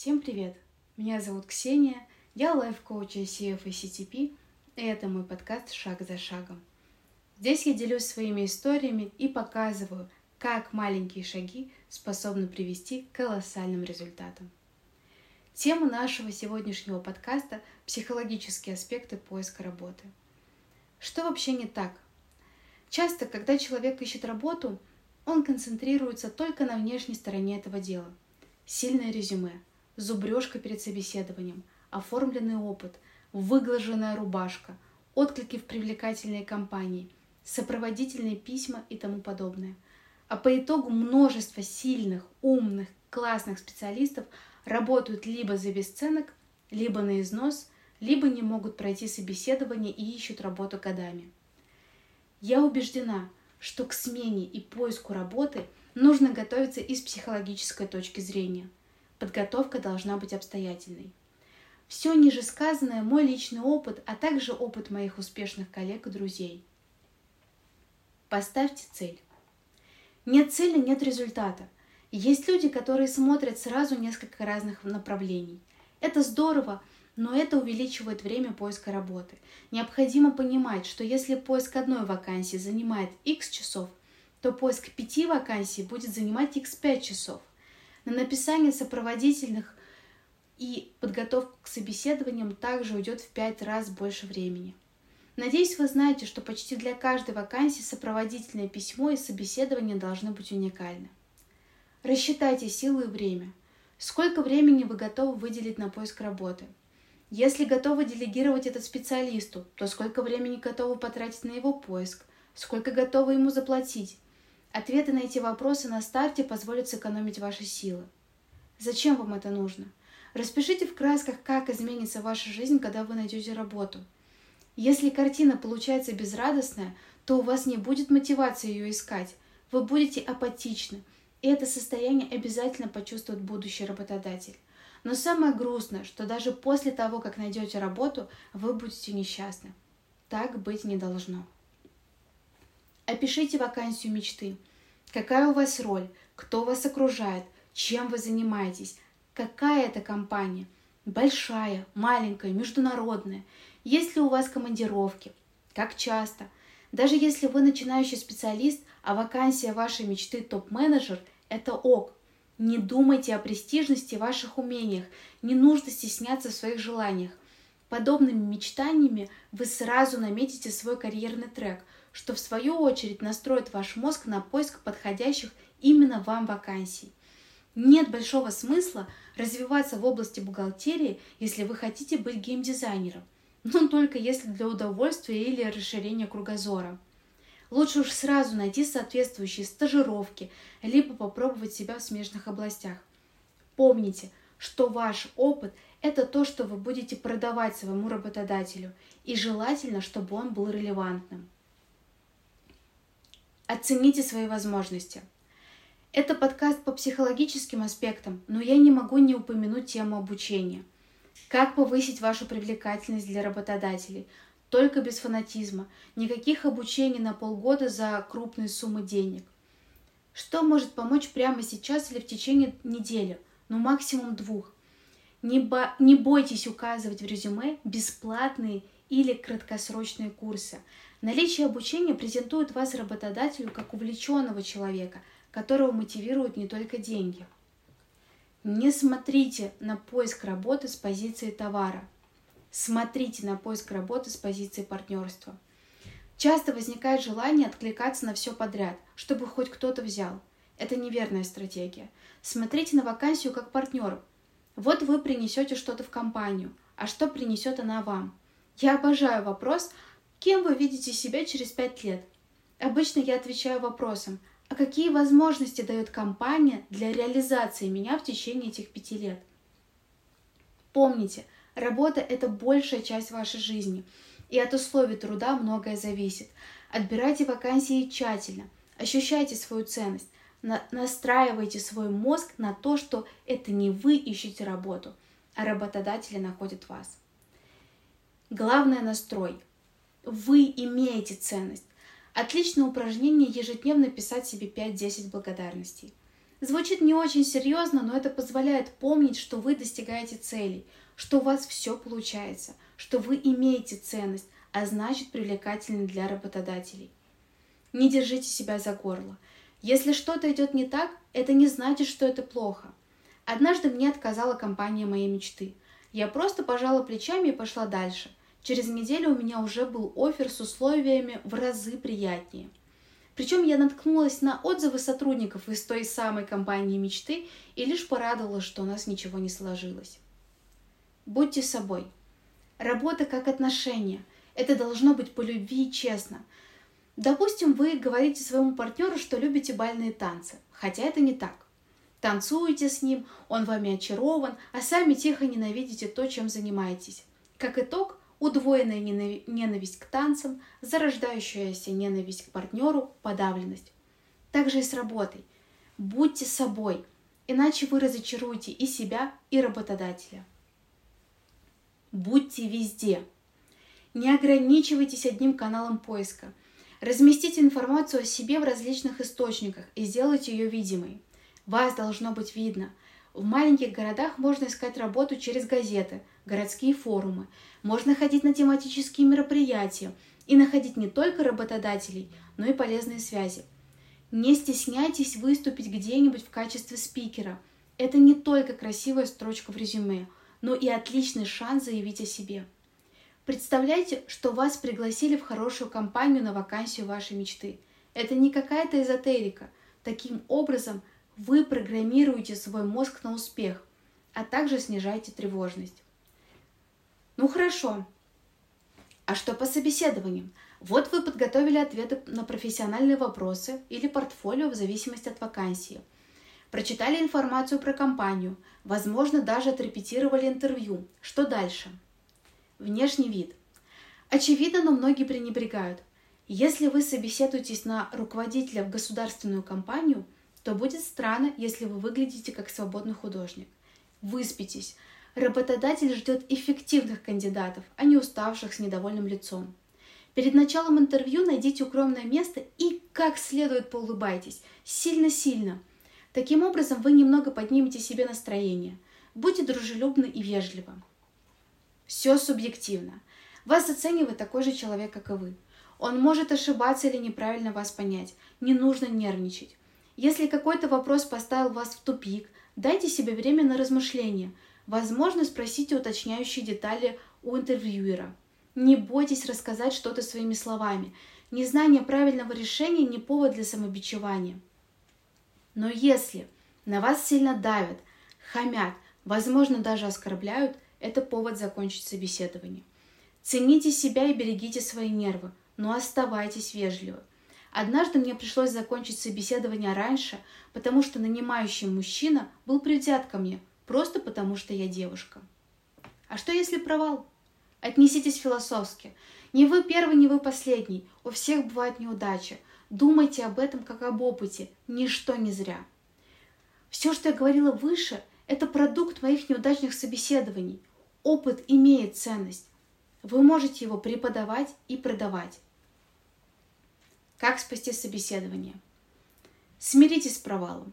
Всем привет! Меня зовут Ксения, я лайф-коуч ICF и CTP, и это мой подкаст «Шаг за шагом». Здесь я делюсь своими историями и показываю, как маленькие шаги способны привести к колоссальным результатам. Тема нашего сегодняшнего подкаста – психологические аспекты поиска работы. Что вообще не так? Часто, когда человек ищет работу, он концентрируется только на внешней стороне этого дела. Сильное резюме – зубрежка перед собеседованием, оформленный опыт, выглаженная рубашка, отклики в привлекательной компании, сопроводительные письма и тому подобное. А по итогу множество сильных, умных, классных специалистов работают либо за бесценок, либо на износ, либо не могут пройти собеседование и ищут работу годами. Я убеждена, что к смене и поиску работы нужно готовиться и с психологической точки зрения – Подготовка должна быть обстоятельной. Все ниже сказанное – мой личный опыт, а также опыт моих успешных коллег и друзей. Поставьте цель. Нет цели – нет результата. Есть люди, которые смотрят сразу несколько разных направлений. Это здорово, но это увеличивает время поиска работы. Необходимо понимать, что если поиск одной вакансии занимает x часов, то поиск пяти вакансий будет занимать x5 часов. На написание сопроводительных и подготовку к собеседованиям также уйдет в пять раз больше времени. Надеюсь, вы знаете, что почти для каждой вакансии сопроводительное письмо и собеседование должны быть уникальны. Рассчитайте силы и время. Сколько времени вы готовы выделить на поиск работы? Если готовы делегировать это специалисту, то сколько времени готовы потратить на его поиск? Сколько готовы ему заплатить? Ответы на эти вопросы на старте позволят сэкономить ваши силы. Зачем вам это нужно? Распишите в красках, как изменится ваша жизнь, когда вы найдете работу. Если картина получается безрадостная, то у вас не будет мотивации ее искать. Вы будете апатичны, и это состояние обязательно почувствует будущий работодатель. Но самое грустное, что даже после того, как найдете работу, вы будете несчастны. Так быть не должно. Опишите вакансию мечты. Какая у вас роль? Кто вас окружает? Чем вы занимаетесь? Какая это компания? Большая, маленькая, международная? Есть ли у вас командировки? Как часто? Даже если вы начинающий специалист, а вакансия вашей мечты топ-менеджер – это ок. Не думайте о престижности ваших умениях, не нужно стесняться в своих желаниях. Подобными мечтаниями вы сразу наметите свой карьерный трек – что в свою очередь настроит ваш мозг на поиск подходящих именно вам вакансий. Нет большого смысла развиваться в области бухгалтерии, если вы хотите быть геймдизайнером, но только если для удовольствия или расширения кругозора. Лучше уж сразу найти соответствующие стажировки, либо попробовать себя в смежных областях. Помните, что ваш опыт – это то, что вы будете продавать своему работодателю, и желательно, чтобы он был релевантным. Оцените свои возможности. Это подкаст по психологическим аспектам, но я не могу не упомянуть тему обучения. Как повысить вашу привлекательность для работодателей? Только без фанатизма. Никаких обучений на полгода за крупные суммы денег. Что может помочь прямо сейчас или в течение недели? Ну, максимум двух. Не, бо- не бойтесь указывать в резюме бесплатные или краткосрочные курсы. Наличие обучения презентует вас работодателю как увлеченного человека, которого мотивируют не только деньги. Не смотрите на поиск работы с позиции товара. Смотрите на поиск работы с позиции партнерства. Часто возникает желание откликаться на все подряд, чтобы хоть кто-то взял. Это неверная стратегия. Смотрите на вакансию как партнер. Вот вы принесете что-то в компанию, а что принесет она вам? Я обожаю вопрос, Кем вы видите себя через пять лет? Обычно я отвечаю вопросом, а какие возможности дает компания для реализации меня в течение этих пяти лет? Помните, работа – это большая часть вашей жизни, и от условий труда многое зависит. Отбирайте вакансии тщательно, ощущайте свою ценность, на настраивайте свой мозг на то, что это не вы ищете работу, а работодатели находят вас. Главное настрой – вы имеете ценность. Отличное упражнение ежедневно писать себе 5-10 благодарностей. Звучит не очень серьезно, но это позволяет помнить, что вы достигаете целей, что у вас все получается, что вы имеете ценность, а значит привлекательны для работодателей. Не держите себя за горло. Если что-то идет не так, это не значит, что это плохо. Однажды мне отказала компания моей мечты. Я просто пожала плечами и пошла дальше. Через неделю у меня уже был офер с условиями в разы приятнее – причем я наткнулась на отзывы сотрудников из той самой компании мечты и лишь порадовалась, что у нас ничего не сложилось. Будьте собой. Работа как отношение. Это должно быть по любви и честно. Допустим, вы говорите своему партнеру, что любите бальные танцы, хотя это не так. Танцуете с ним, он вами очарован, а сами тихо ненавидите то, чем занимаетесь. Как итог, удвоенная ненависть к танцам, зарождающаяся ненависть к партнеру, подавленность. Также и с работой. Будьте собой, иначе вы разочаруете и себя, и работодателя. Будьте везде. Не ограничивайтесь одним каналом поиска. Разместите информацию о себе в различных источниках и сделайте ее видимой. Вас должно быть видно. В маленьких городах можно искать работу через газеты, городские форумы, можно ходить на тематические мероприятия и находить не только работодателей, но и полезные связи. Не стесняйтесь выступить где-нибудь в качестве спикера. Это не только красивая строчка в резюме, но и отличный шанс заявить о себе. Представляйте, что вас пригласили в хорошую компанию на вакансию вашей мечты. Это не какая-то эзотерика. Таким образом, вы программируете свой мозг на успех, а также снижаете тревожность. Ну хорошо. А что по собеседованиям? Вот вы подготовили ответы на профессиональные вопросы или портфолио в зависимости от вакансии. Прочитали информацию про компанию, возможно, даже отрепетировали интервью. Что дальше? Внешний вид. Очевидно, но многие пренебрегают. Если вы собеседуетесь на руководителя в государственную компанию, то будет странно, если вы выглядите как свободный художник. Выспитесь, Работодатель ждет эффективных кандидатов, а не уставших с недовольным лицом. Перед началом интервью найдите укромное место и как следует поулыбайтесь. Сильно-сильно. Таким образом вы немного поднимете себе настроение. Будьте дружелюбны и вежливы. Все субъективно. Вас оценивает такой же человек, как и вы. Он может ошибаться или неправильно вас понять. Не нужно нервничать. Если какой-то вопрос поставил вас в тупик, дайте себе время на размышление – Возможно, спросите уточняющие детали у интервьюера. Не бойтесь рассказать что-то своими словами. Незнание правильного решения не повод для самобичевания. Но если на вас сильно давят, хамят, возможно, даже оскорбляют, это повод закончить собеседование. Цените себя и берегите свои нервы, но оставайтесь вежливы. Однажды мне пришлось закончить собеседование раньше, потому что нанимающий мужчина был предвзят ко мне – просто потому что я девушка. А что если провал? Отнеситесь философски. Не вы первый, не вы последний. У всех бывает неудача. Думайте об этом как об опыте. Ничто не зря. Все, что я говорила выше, это продукт моих неудачных собеседований. Опыт имеет ценность. Вы можете его преподавать и продавать. Как спасти собеседование? Смиритесь с провалом.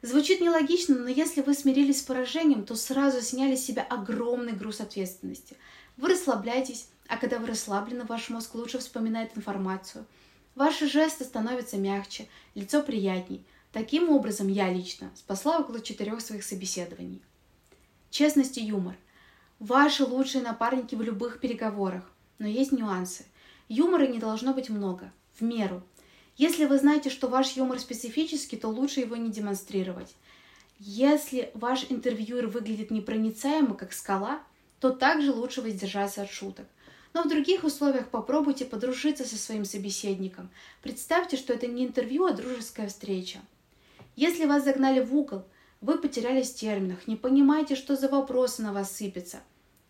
Звучит нелогично, но если вы смирились с поражением, то сразу сняли с себя огромный груз ответственности. Вы расслабляетесь, а когда вы расслаблены, ваш мозг лучше вспоминает информацию. Ваши жесты становятся мягче, лицо приятней. Таким образом, я лично спасла около четырех своих собеседований. Честность и юмор. Ваши лучшие напарники в любых переговорах. Но есть нюансы. Юмора не должно быть много, в меру – если вы знаете, что ваш юмор специфический, то лучше его не демонстрировать. Если ваш интервьюер выглядит непроницаемо, как скала, то также лучше воздержаться от шуток. Но в других условиях попробуйте подружиться со своим собеседником. Представьте, что это не интервью, а дружеская встреча. Если вас загнали в угол, вы потерялись в терминах, не понимаете, что за вопросы на вас сыпятся.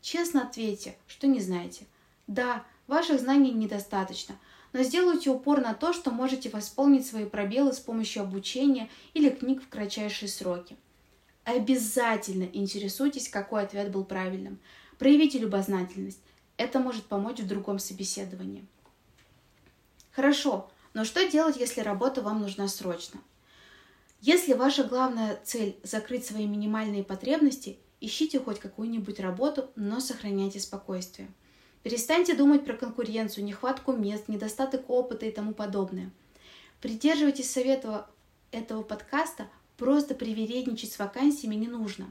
Честно ответьте, что не знаете. Да, ваших знаний недостаточно – но сделайте упор на то, что можете восполнить свои пробелы с помощью обучения или книг в кратчайшие сроки. Обязательно интересуйтесь, какой ответ был правильным. Проявите любознательность. Это может помочь в другом собеседовании. Хорошо, но что делать, если работа вам нужна срочно? Если ваша главная цель – закрыть свои минимальные потребности, ищите хоть какую-нибудь работу, но сохраняйте спокойствие. Перестаньте думать про конкуренцию, нехватку мест, недостаток опыта и тому подобное. Придерживайтесь совета этого подкаста, просто привередничать с вакансиями не нужно.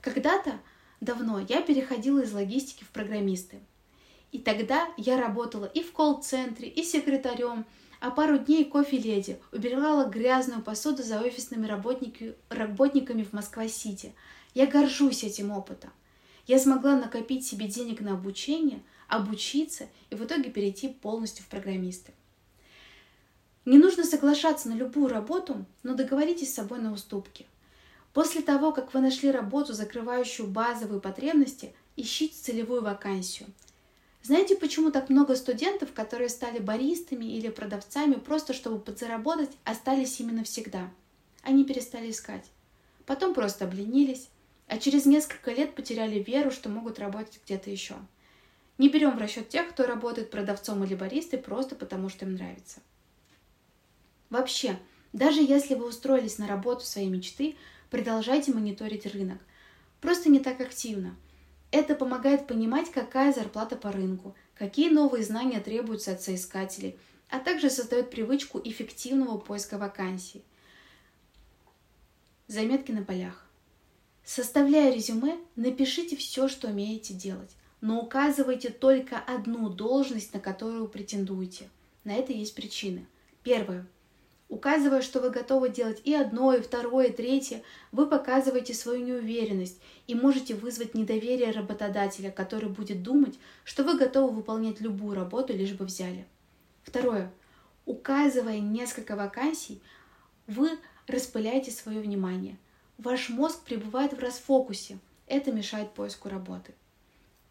Когда-то давно я переходила из логистики в программисты. И тогда я работала и в колл-центре, и секретарем, а пару дней кофе-леди, убирала грязную посуду за офисными работниками в Москва-Сити. Я горжусь этим опытом. Я смогла накопить себе денег на обучение, обучиться и в итоге перейти полностью в программисты. Не нужно соглашаться на любую работу, но договоритесь с собой на уступки. После того, как вы нашли работу, закрывающую базовые потребности, ищите целевую вакансию – знаете, почему так много студентов, которые стали баристами или продавцами просто чтобы подзаработать, остались именно всегда? Они перестали искать. Потом просто обленились, а через несколько лет потеряли веру, что могут работать где-то еще. Не берем в расчет тех, кто работает продавцом или баристой просто потому, что им нравится. Вообще, даже если вы устроились на работу своей мечты, продолжайте мониторить рынок. Просто не так активно – это помогает понимать, какая зарплата по рынку, какие новые знания требуются от соискателей, а также создает привычку эффективного поиска вакансий. Заметки на полях. Составляя резюме, напишите все, что умеете делать, но указывайте только одну должность, на которую претендуете. На это есть причины. Первое. Указывая, что вы готовы делать и одно, и второе, и третье, вы показываете свою неуверенность и можете вызвать недоверие работодателя, который будет думать, что вы готовы выполнять любую работу, лишь бы взяли. Второе. Указывая несколько вакансий, вы распыляете свое внимание. Ваш мозг пребывает в расфокусе. Это мешает поиску работы.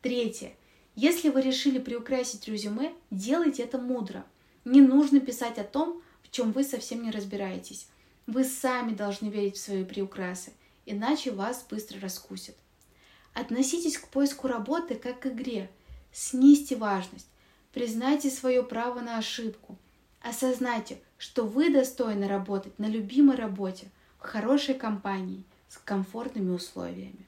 Третье. Если вы решили приукрасить резюме, делайте это мудро. Не нужно писать о том, в чем вы совсем не разбираетесь. Вы сами должны верить в свои приукрасы, иначе вас быстро раскусят. Относитесь к поиску работы как к игре. Снизьте важность. Признайте свое право на ошибку. Осознайте, что вы достойны работать на любимой работе, хорошей компании, с комфортными условиями.